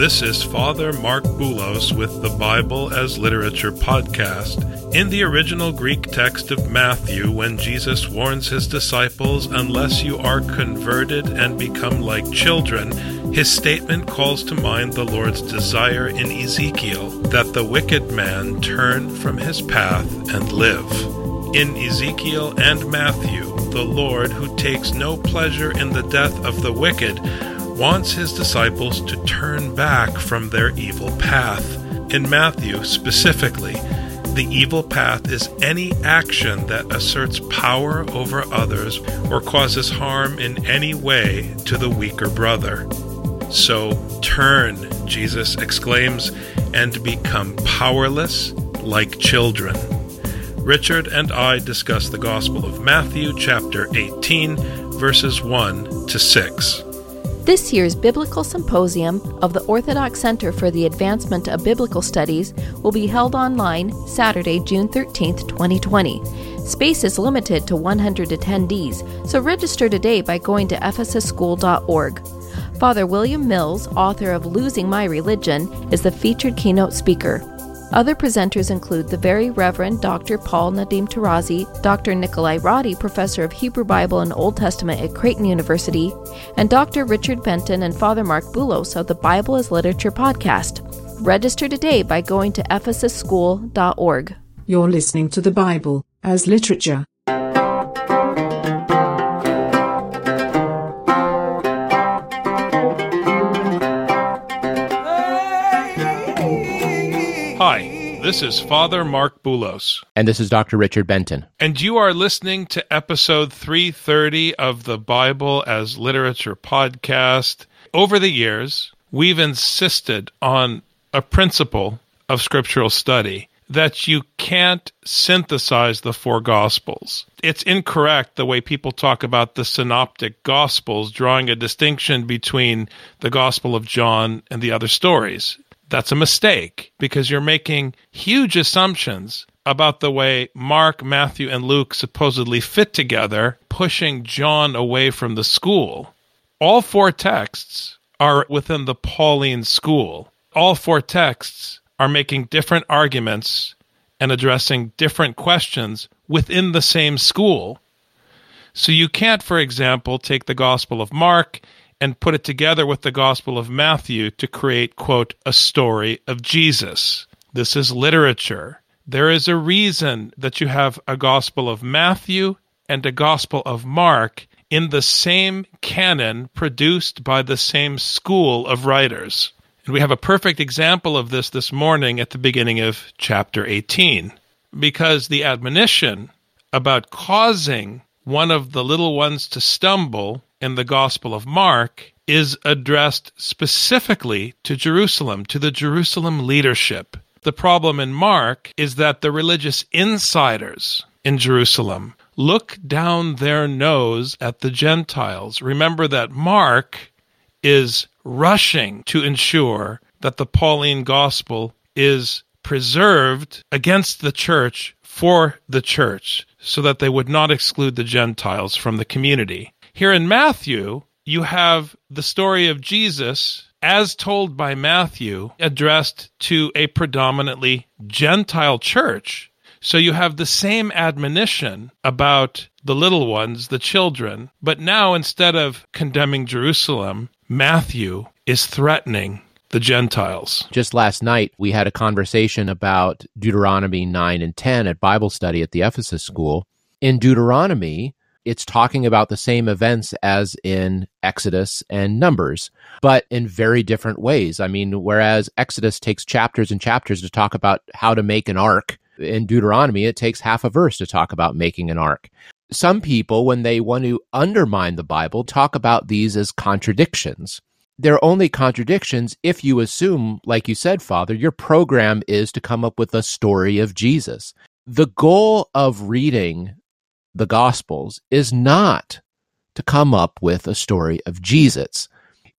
this is Father Marc Boulos with the Bible as Literature podcast. In the original Greek text of Matthew, when Jesus warns his disciples, unless you are converted and become like children, his statement calls to mind the Lord's desire in Ezekiel that the wicked man turn from his path and live. In Ezekiel and Matthew, the Lord, who takes no pleasure in the death of the wicked, wants his disciples to turn back from their evil path. In Matthew, specifically, the evil path is any action that asserts power over others or causes harm in any way to the weaker brother. So turn, Jesus exclaims, and become powerless like children. Richard and I discuss the Gospel of Matthew, chapter 18, verses 1 to 6. This year's Biblical Symposium of the Orthodox Center for the Advancement of Biblical Studies will be held online Saturday, June 13, 2020. Space is limited to 100 attendees, so register today by going to ephesusschool.org. Father William Mills, author of Losing My Religion, is the featured keynote speaker. Other presenters include the Very Reverend Dr. Paul Nadim Tarazi, Dr. Nicolae Roddy, Professor of Hebrew Bible and Old Testament at Creighton University, and Dr. Richard Benton and Father Marc Boulos of the Bible as Literature podcast. Register today by going to ephesusschool.org. You're listening to the Bible as Literature. This is Father Marc Boulos. And this is Dr. Richard Benton. and you are listening to episode 330 of the Bible as Literature podcast. Over the years, we've insisted on a principle of scriptural study that you can't synthesize the four gospels. It's incorrect the way people talk about the synoptic gospels, drawing a distinction between the Gospel of John and the other stories. That's a mistake because you're making huge assumptions about the way Mark, Matthew, and Luke supposedly fit together, pushing John away from the school. All four texts are within the Pauline school. All four texts are making different arguments and addressing different questions within the same school. So you can't, for example, take the Gospel of Mark and put it together with the Gospel of Matthew to create, quote, a story of Jesus. This is literature. There is a reason that you have a Gospel of Matthew and a Gospel of Mark in the same canon produced by the same school of writers. And we have a perfect example of this this morning at the beginning of chapter 18, because the admonition about causing one of the little ones to stumble in the Gospel of Mark is addressed specifically to Jerusalem, to the Jerusalem leadership. The problem in Mark is that the religious insiders in Jerusalem look down their nose at the Gentiles. Remember that Mark is rushing to ensure that the Pauline gospel is preserved against the church for the church so that they would not exclude the Gentiles from the community. Here in Matthew, you have the story of Jesus as told by Matthew addressed to a predominantly Gentile church. So you have the same admonition about the little ones, the children, but now instead of condemning Jerusalem, Matthew is threatening the Gentiles. Just last night, we had a conversation about Deuteronomy 9 and 10 at Bible study at the Ephesus School. In Deuteronomy, it's talking about the same events as in Exodus and Numbers, but in very different ways. I mean, whereas Exodus takes chapters and chapters to talk about how to make an ark, in Deuteronomy, it takes half a verse to talk about making an ark. Some people, when they want to undermine the Bible, talk about these as contradictions. they're only contradictions if you assume, like you said, Father, your program is to come up with a story of Jesus. The goal of reading the Gospels is not to come up with a story of Jesus,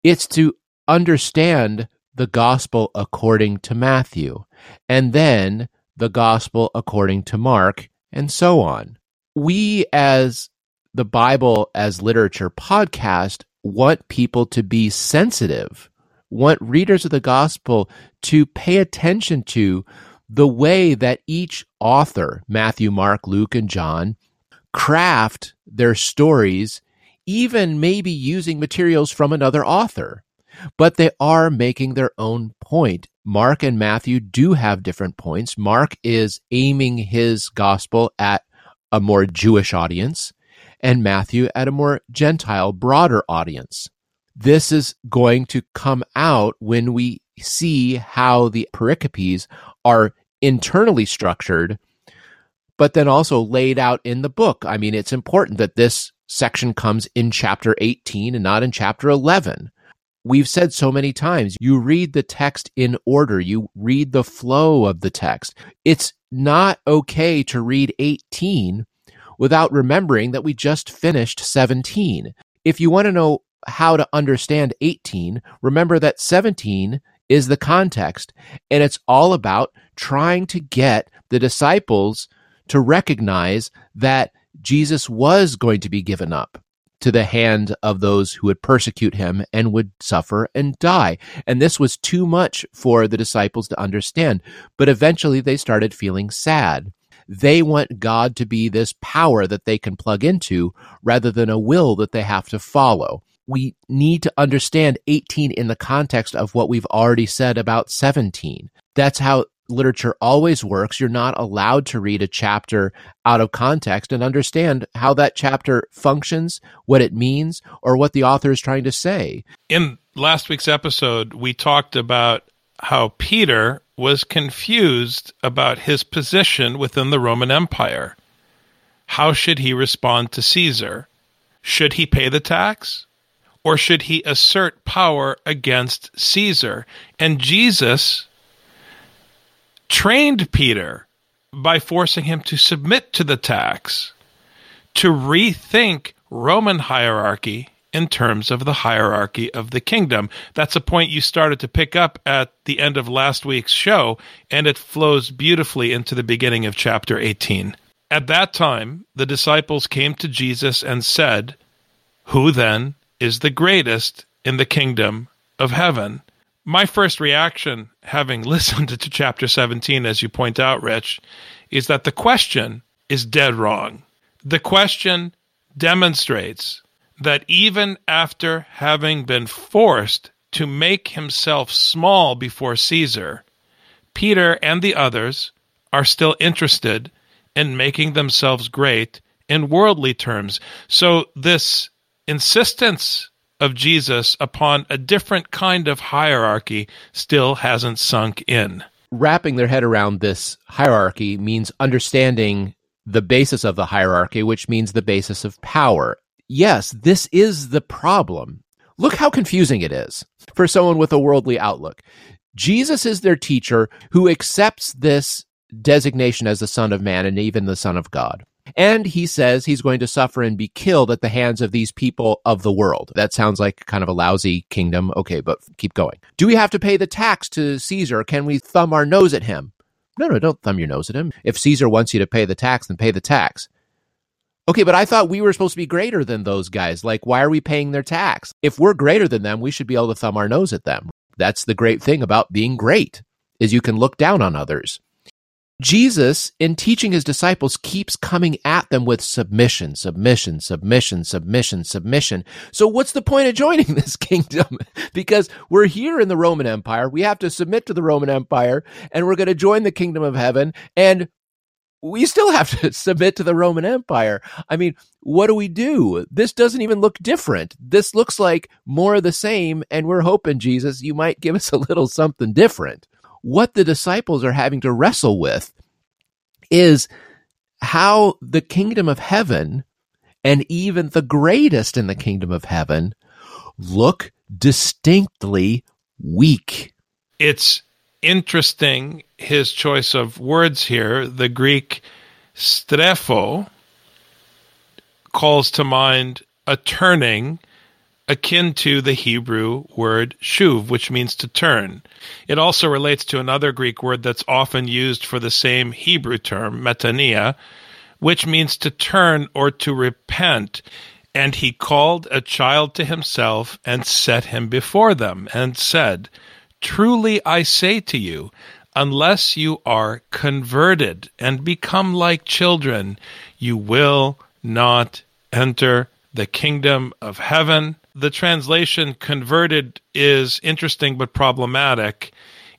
it's to understand the Gospel according to Matthew, and then the Gospel according to Mark, and so on. We, as the Bible as Literature podcast, want people to be sensitive, want readers of the gospel to pay attention to the way that each author, Matthew, Mark, Luke, and John, craft their stories, even maybe using materials from another author. But they are making their own point. Mark and Matthew do have different points. Mark is aiming his gospel at a more Jewish audience and Matthew at a more Gentile, broader audience. This is going to come out when we see how the pericopes are internally structured, but then also laid out in the book. I mean, it's important that this section comes in chapter 18 and not in chapter 11. We've said so many times, you read the text in order, you read the flow of the text. It's not okay to read 18 without remembering that we just finished 17. If you want to know how to understand 18, remember that 17 is the context, and it's all about trying to get the disciples to recognize that Jesus was going to be given up to the hand of those who would persecute him and would suffer and die. And this was too much for the disciples to understand. But eventually they started feeling sad. They want God to be this power that they can plug into rather than a will that they have to follow. We need to understand 18 in the context of what we've already said about 17. That's how literature always works. You're not allowed to read a chapter out of context and understand how that chapter functions, what it means, or what the author is trying to say. In last week's episode, we talked about how Peter was confused about his position within the Roman Empire. How should he respond to Caesar? Should he pay the tax? Or should he assert power against Caesar? And Jesus trained Peter by forcing him to submit to the tax, to rethink Roman hierarchy in terms of the hierarchy of the kingdom. That's a point you started to pick up at the end of last week's show, and it flows beautifully into the beginning of chapter 18. At that time, the disciples came to Jesus and said, Who then is the greatest in the kingdom of heaven? My first reaction, having listened to chapter 17, as you point out, Rich, is that the question is dead wrong. The question demonstrates that even after having been forced to make himself small before Caesar, Peter and the others are still interested in making themselves great in worldly terms. So, this insistence of Jesus upon a different kind of hierarchy still hasn't sunk in. Wrapping their head around this hierarchy means understanding the basis of the hierarchy, which means the basis of power yes, this is the problem. Look how confusing it is for someone with a worldly outlook. Jesus is their teacher who accepts this designation as the Son of Man and even the Son of God. And he says he's going to suffer and be killed at the hands of these people of the world. That sounds like kind of a lousy kingdom. Okay, but keep going. Do we have to pay the tax to Caesar? Can we thumb our nose at him? No, no, don't thumb your nose at him. If Caesar wants you to pay the tax, then pay the tax. Okay, but I thought we were supposed to be greater than those guys. Like, why are we paying their tax? If we're greater than them, we should be able to thumb our nose at them. That's the great thing about being great, is you can look down on others. Jesus, in teaching his disciples, keeps coming at them with submission, submission, submission, submission, submission. So what's the point of joining this kingdom? because we're here in the Roman Empire. We have to submit to the Roman Empire and we're going to join the kingdom of heaven. And we still have to submit to the Roman Empire. I mean, what do we do? This doesn't even look different. This looks like more of the same, and we're hoping, Jesus, you might give us a little something different. What the disciples are having to wrestle with is how the kingdom of heaven and even the greatest in the kingdom of heaven look distinctly weak. It's interesting his choice of words here. The Greek strepho calls to mind a turning akin to the Hebrew word shuv, which means to turn. It also relates to another Greek word that's often used for the same Hebrew term, metanoia, which means to turn or to repent. And he called a child to himself and set him before them and said, Truly I say to you, unless you are converted and become like children, you will not enter the kingdom of heaven. The translation converted is interesting but problematic.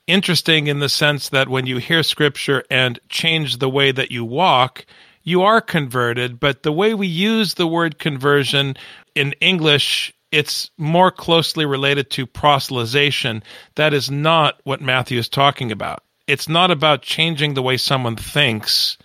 Interesting in the sense that when you hear scripture and change the way that you walk, you are converted, but the way we use the word conversion in English, it's more closely related to proselytization. That is not what Matthew is talking about. It's not about changing the way someone thinks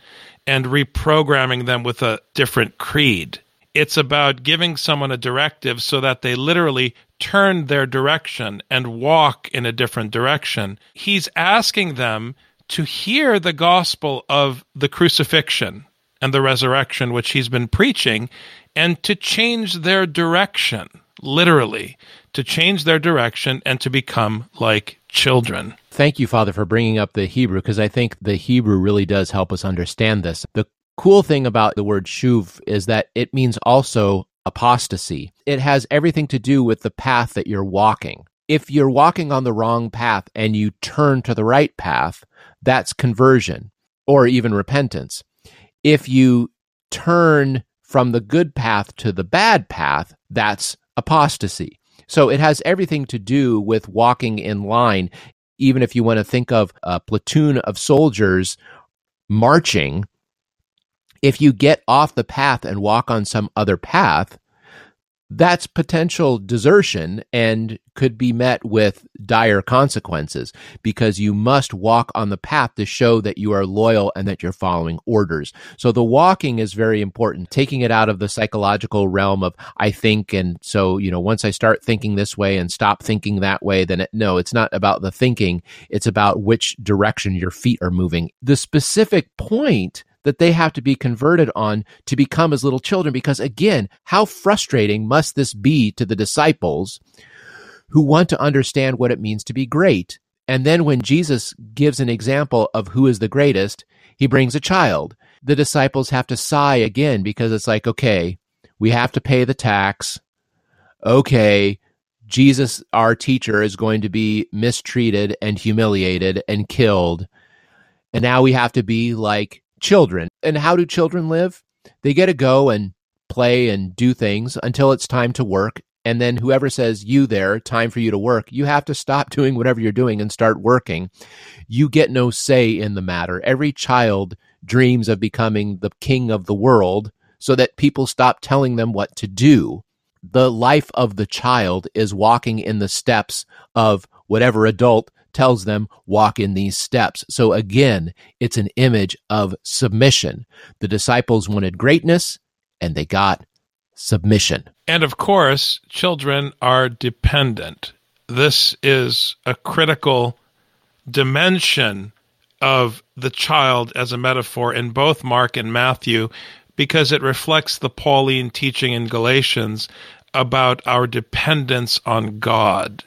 and reprogramming them with a different creed. It's about giving someone a directive so that they literally turn their direction and walk in a different direction. He's asking them to hear the gospel of the crucifixion and the resurrection, which he's been preaching, and to change their direction, literally, to change their direction and to become like children. Thank you, Father, for bringing up the Hebrew, because I think the Hebrew really does help us understand this. The cool thing about the word shuv is that it means also apostasy. It has everything to do with the path that you're walking. If you're walking on the wrong path and you turn to the right path, that's conversion or even repentance if you turn from the good path to the bad path, that's apostasy. So it has everything to do with walking in line. Even if you want to think of a platoon of soldiers marching, if you get off the path and walk on some other path, that's potential desertion and could be met with dire consequences because you must walk on the path to show that you are loyal and that you're following orders. So the walking is very important, taking it out of the psychological realm of I think. And so, you know, once I start thinking this way and stop thinking that way, then it, no, it's not about the thinking. It's about which direction your feet are moving. The specific point that they have to be converted on to become as little children. Because again, how frustrating must this be to the disciples who want to understand what it means to be great? And then when Jesus gives an example of who is the greatest, he brings a child. The disciples have to sigh again because it's like, okay, we have to pay the tax. Okay, Jesus, our teacher, is going to be mistreated and humiliated and killed. And now we have to be like children. And how do children live? They get to go and play and do things until it's time to work. And then whoever says, you there, time for you to work, you have to stop doing whatever you're doing and start working. You get no say in the matter. Every child dreams of becoming the king of the world so that people stop telling them what to do. The life of the child is walking in the steps of whatever adult tells them, walk in these steps. So again, it's an image of submission. The disciples wanted greatness and they got submission. And of course, children are dependent. This is a critical dimension of the child as a metaphor in both Mark and Matthew because it reflects the Pauline teaching in Galatians about our dependence on God.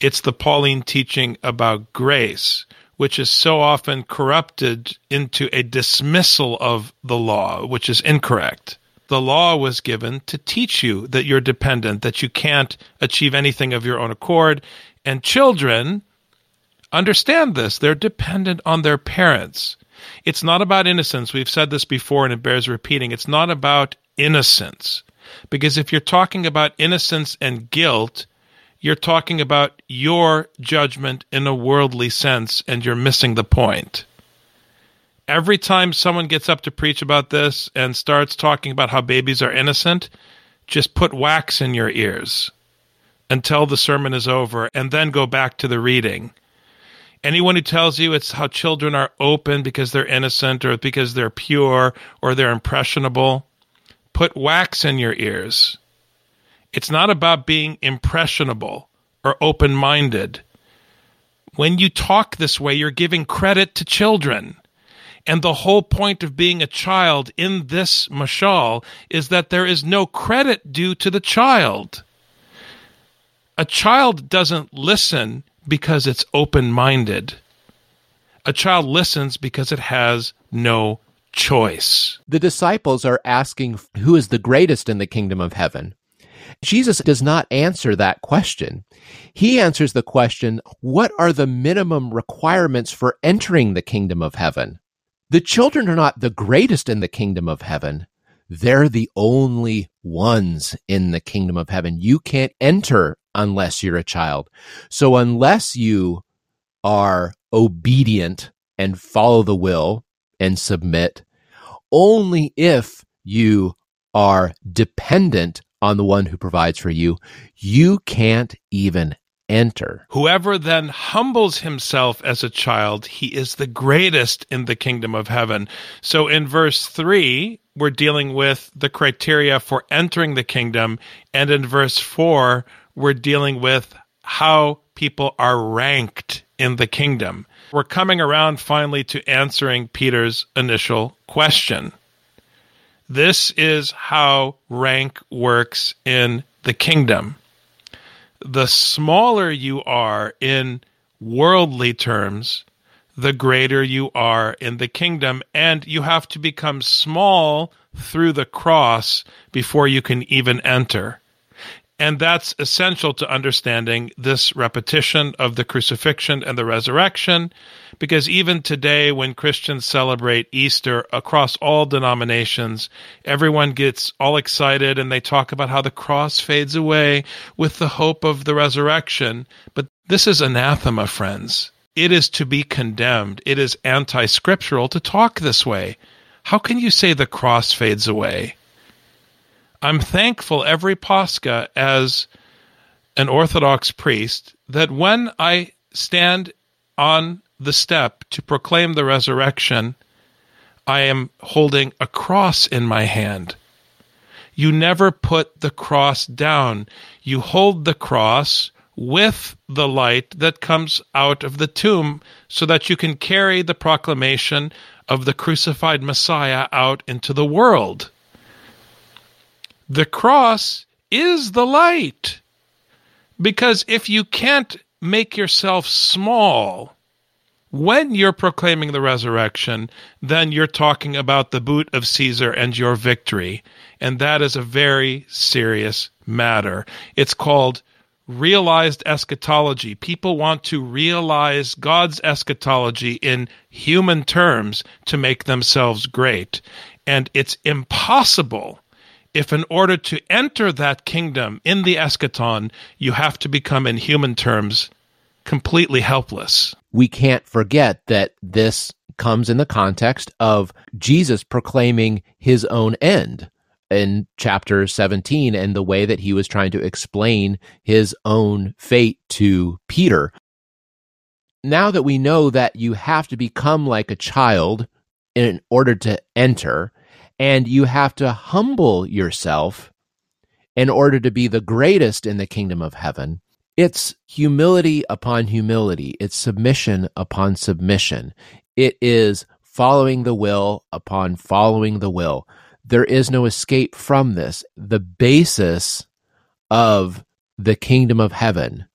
It's the Pauline teaching about grace, which is so often corrupted into a dismissal of the law, which is incorrect. The law was given to teach you that you're dependent, that you can't achieve anything of your own accord. And children understand this. They're dependent on their parents. It's not about innocence. We've said this before and it bears repeating. It's not about innocence. Because if you're talking about innocence and guilt, you're talking about your judgment in a worldly sense, and you're missing the point. Every time someone gets up to preach about this and starts talking about how babies are innocent, just put wax in your ears until the sermon is over and then go back to the reading. Anyone who tells you it's how children are open because they're innocent or because they're pure or they're impressionable, put wax in your ears it's not about being impressionable or open minded. When you talk this way, you're giving credit to children. And the whole point of being a child in this mashal is that there is no credit due to the child. A child doesn't listen because it's open minded. A child listens because it has no choice. The disciples are asking who is the greatest in the kingdom of heaven. Jesus does not answer that question. He answers the question, what are the minimum requirements for entering the kingdom of heaven? The children are not the greatest in the kingdom of heaven. They're the only ones in the kingdom of heaven. You can't enter unless you're a child. So unless you are obedient and follow the will and submit, only if you are dependent on the one who provides for you, you can't even enter. Whoever then humbles himself as a child, he is the greatest in the kingdom of heaven. So in verse 3, we're dealing with the criteria for entering the kingdom. And in verse 4, we're dealing with how people are ranked in the kingdom. We're coming around finally to answering Peter's initial question. This is how rank works in the kingdom. The smaller you are in worldly terms, the greater you are in the kingdom. And you have to become small through the cross before you can even enter. And that's essential to understanding this repetition of the crucifixion and the resurrection, because even today, when Christians celebrate Easter across all denominations, everyone gets all excited and they talk about how the cross fades away with the hope of the resurrection. But this is anathema, friends. It is to be condemned. It is anti scriptural to talk this way. How can you say the cross fades away? I'm thankful every Pascha as an Orthodox priest that when I stand on the step to proclaim the resurrection, I am holding a cross in my hand. You never put the cross down. You hold the cross with the light that comes out of the tomb so that you can carry the proclamation of the crucified Messiah out into the world. The cross is the light. Because if you can't make yourself small when you're proclaiming the resurrection, then you're talking about the boot of Caesar and your victory. And that is a very serious matter. It's called realized eschatology. People want to realize God's eschatology in human terms to make themselves great. And it's impossible if in order to enter that kingdom in the eschaton, you have to become, in human terms, completely helpless. We can't forget that this comes in the context of Jesus proclaiming his own end in chapter 17 and the way that he was trying to explain his own fate to Peter. Now that we know that you have to become like a child in order to enter, and you have to humble yourself in order to be the greatest in the kingdom of heaven. It's humility upon humility. It's submission upon submission. It is following the will upon following the will. There is no escape from this. The basis of the kingdom of heaven,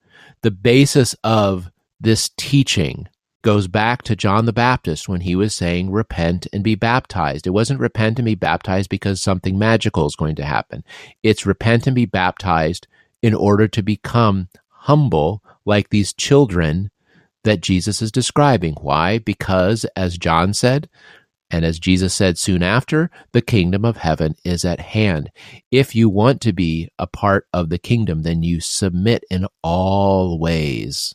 the basis of this teaching goes back to John the Baptist when he was saying, repent and be baptized. It wasn't repent and be baptized because something magical is going to happen. It's repent and be baptized in order to become humble like these children that Jesus is describing. Why? Because, as John said, and as Jesus said soon after, the kingdom of heaven is at hand. If you want to be a part of the kingdom, then you submit in all ways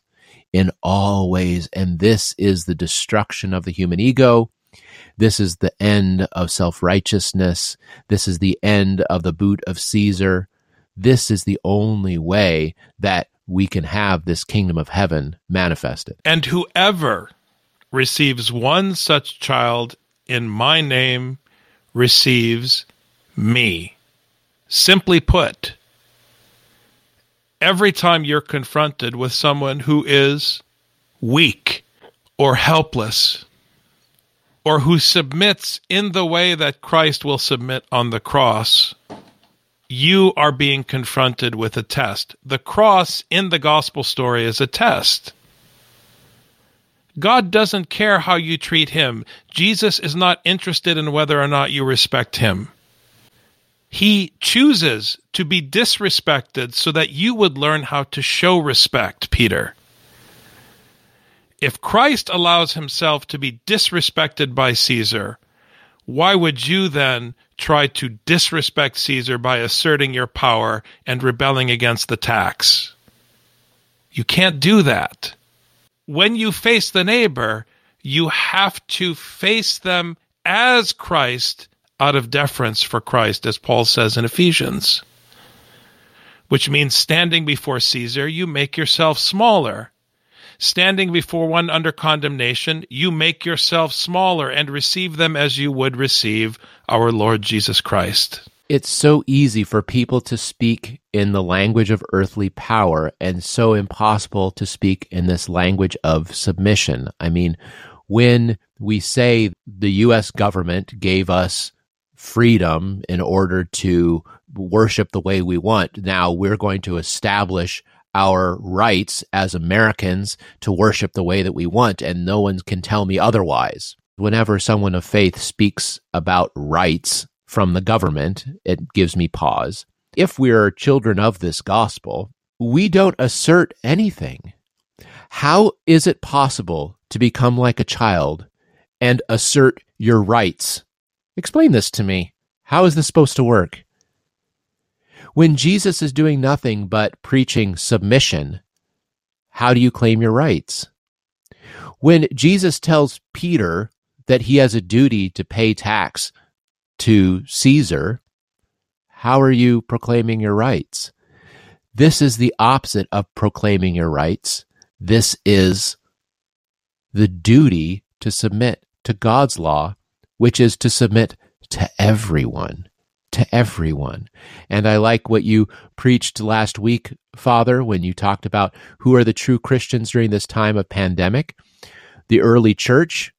in all ways. And this is the destruction of the human ego. This is the end of self righteousness. This is the end of the boot of Caesar. This is the only way that we can have this kingdom of heaven manifested. And whoever receives one such child in my name receives me. Simply put, every time you're confronted with someone who is weak or helpless or who submits in the way that Christ will submit on the cross, you are being confronted with a test. The cross in the gospel story is a test. God doesn't care how you treat him. Jesus is not interested in whether or not you respect him. He chooses to be disrespected so that you would learn how to show respect, Peter. If Christ allows himself to be disrespected by Caesar, why would you then try to disrespect Caesar by asserting your power and rebelling against the tax? You can't do that. When you face the neighbor, you have to face them as Christ out of deference for Christ, as Paul says in Ephesians. Which means standing before Caesar, you make yourself smaller. Standing before one under condemnation, you make yourself smaller and receive them as you would receive our Lord Jesus Christ. It's so easy for people to speak in the language of earthly power and so impossible to speak in this language of submission. I mean, when we say the U.S. government gave us freedom in order to worship the way we want. Now we're going to establish our rights as Americans to worship the way that we want, and no one can tell me otherwise. Whenever someone of faith speaks about rights from the government, it gives me pause. If we are children of this gospel, we don't assert anything. How is it possible to become like a child and assert your rights Explain this to me. How is this supposed to work? When Jesus is doing nothing but preaching submission, how do you claim your rights? When Jesus tells Peter that he has a duty to pay tax to Caesar, how are you proclaiming your rights? This is the opposite of proclaiming your rights. This is the duty to submit to God's law which is to submit to everyone, to everyone. And I like what you preached last week, Father, when you talked about who are the true Christians during this time of pandemic. The early church,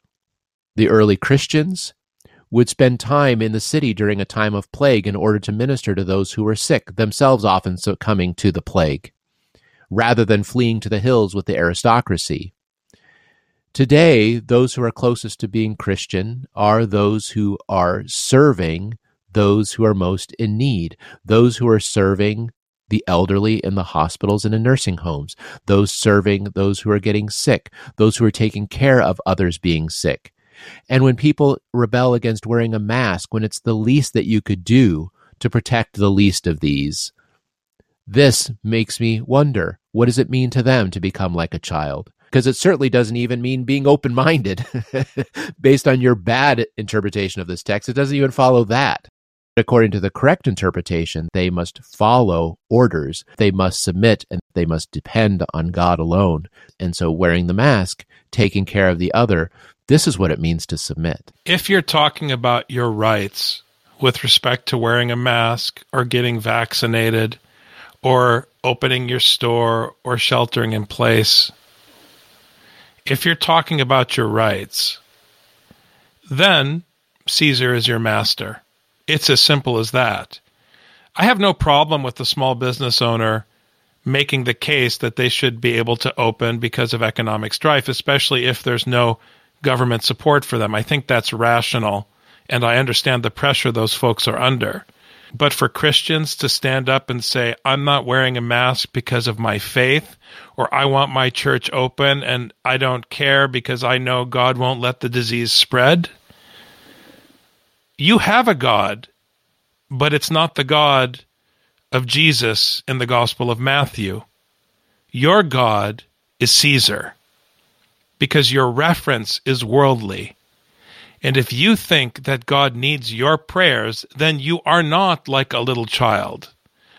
the early Christians, would spend time in the city during a time of plague in order to minister to those who were sick, themselves often succumbing to the plague, rather than fleeing to the hills with the aristocracy. Today, those who are closest to being Christian are those who are serving those who are most in need, those who are serving the elderly in the hospitals and in nursing homes, those serving those who are getting sick, those who are taking care of others being sick. And when people rebel against wearing a mask, when it's the least that you could do to protect the least of these, this makes me wonder what does it mean to them to become like a child? Because it certainly doesn't even mean being open minded based on your bad interpretation of this text. It doesn't even follow that. According to the correct interpretation, they must follow orders, they must submit, and they must depend on God alone. And so, wearing the mask, taking care of the other, this is what it means to submit. If you're talking about your rights with respect to wearing a mask or getting vaccinated or opening your store or sheltering in place, if you're talking about your rights, then Caesar is your master. It's as simple as that. I have no problem with the small business owner making the case that they should be able to open because of economic strife, especially if there's no government support for them. I think that's rational, and I understand the pressure those folks are under. But for Christians to stand up and say, I'm not wearing a mask because of my faith, or I want my church open and I don't care because I know God won't let the disease spread. You have a God, but it's not the God of Jesus in the Gospel of Matthew. Your God is Caesar because your reference is worldly. And if you think that God needs your prayers, then you are not like a little child.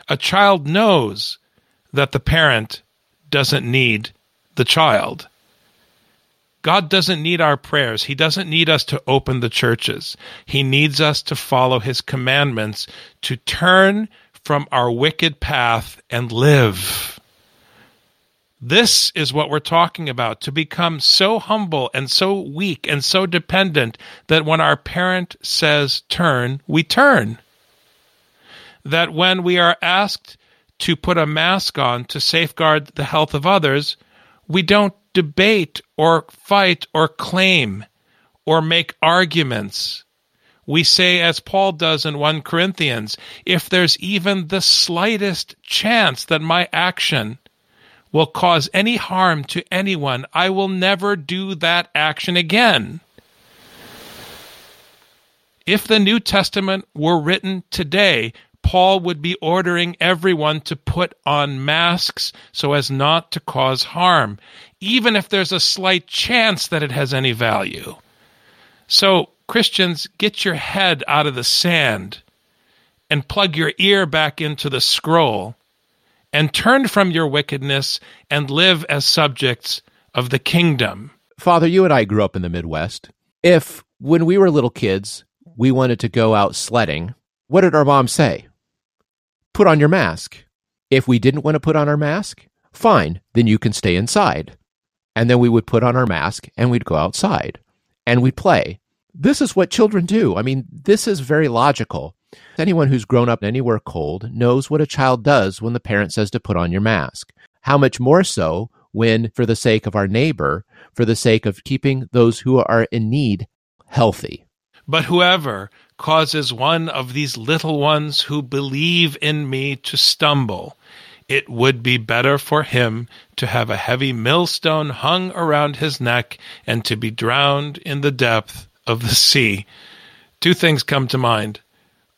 A child knows that the parent doesn't need the child. God doesn't need our prayers. He doesn't need us to open the churches. He needs us to follow his commandments, to turn from our wicked path and live. This is what we're talking about to become so humble and so weak and so dependent that when our parent says turn, we turn. That when we are asked to put a mask on to safeguard the health of others, we don't debate or fight or claim or make arguments. We say, as Paul does in 1 Corinthians, if there's even the slightest chance that my action will cause any harm to anyone, I will never do that action again. If the New Testament were written today, Paul would be ordering everyone to put on masks so as not to cause harm, even if there's a slight chance that it has any value. So, Christians, get your head out of the sand and plug your ear back into the scroll and turn from your wickedness and live as subjects of the kingdom. Father, you and I grew up in the Midwest. If, when we were little kids, we wanted to go out sledding, what did our mom say? Put on your mask. If we didn't want to put on our mask, fine, then you can stay inside. And then we would put on our mask and we'd go outside and we'd play. This is what children do. I mean, this is very logical. Anyone who's grown up anywhere cold knows what a child does when the parent says to put on your mask. How much more so when, for the sake of our neighbor, for the sake of keeping those who are in need healthy. But whoever causes one of these little ones who believe in me to stumble, it would be better for him to have a heavy millstone hung around his neck and to be drowned in the depth of the sea. Two things come to mind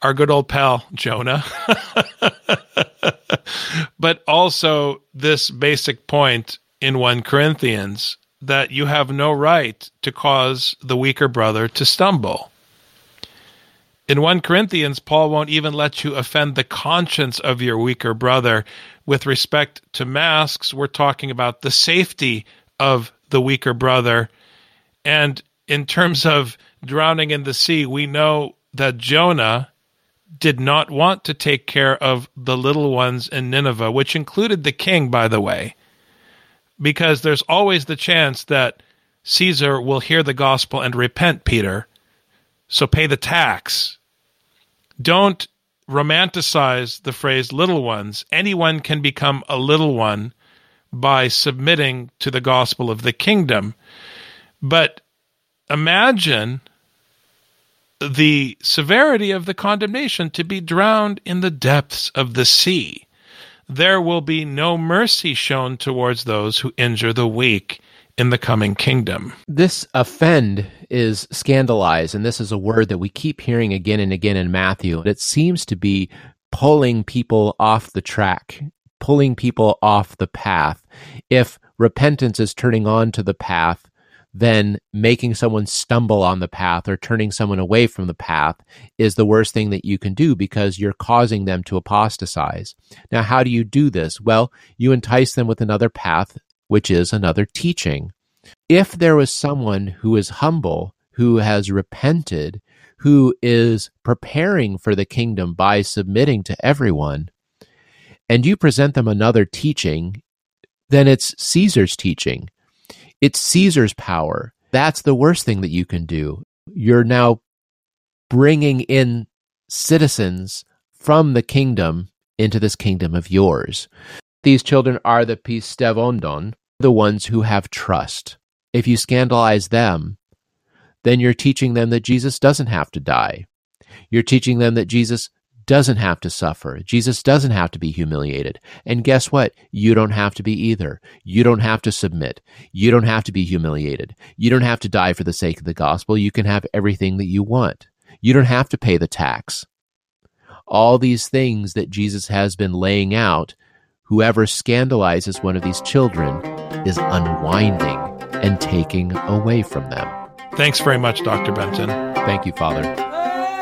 our good old pal Jonah, but also this basic point in 1 Corinthians that you have no right to cause the weaker brother to stumble. In 1 Corinthians, Paul won't even let you offend the conscience of your weaker brother. With respect to masks, we're talking about the safety of the weaker brother. And in terms of drowning in the sea, we know that Jonah did not want to take care of the little ones in Nineveh, which included the king, by the way, because there's always the chance that Caesar will hear the gospel and repent, Peter. So pay the tax. Don't romanticize the phrase little ones. Anyone can become a little one by submitting to the gospel of the kingdom. But imagine the severity of the condemnation to be drowned in the depths of the sea. There will be no mercy shown towards those who injure the weak in the coming kingdom. This offend is scandalize, and this is a word that we keep hearing again and again in Matthew. It seems to be pulling people off the track, pulling people off the path. If repentance is turning on to the path, then making someone stumble on the path or turning someone away from the path is the worst thing that you can do because you're causing them to apostatize. Now, how do you do this? Well, you entice them with another path, which is another teaching. If there was someone who is humble, who has repented, who is preparing for the kingdom by submitting to everyone, and you present them another teaching, then it's Caesar's teaching it's Caesar's power. That's the worst thing that you can do. You're now bringing in citizens from the kingdom into this kingdom of yours. These children are the pistevondon, the ones who have trust. If you scandalize them, then you're teaching them that Jesus doesn't have to die. You're teaching them that Jesus doesn't have to suffer. Jesus doesn't have to be humiliated. And guess what? You don't have to be either. You don't have to submit. You don't have to be humiliated. You don't have to die for the sake of the gospel. You can have everything that you want. You don't have to pay the tax. All these things that Jesus has been laying out, whoever scandalizes one of these children is unwinding and taking away from them. Thanks very much, Dr. Benton. Thank you, Father.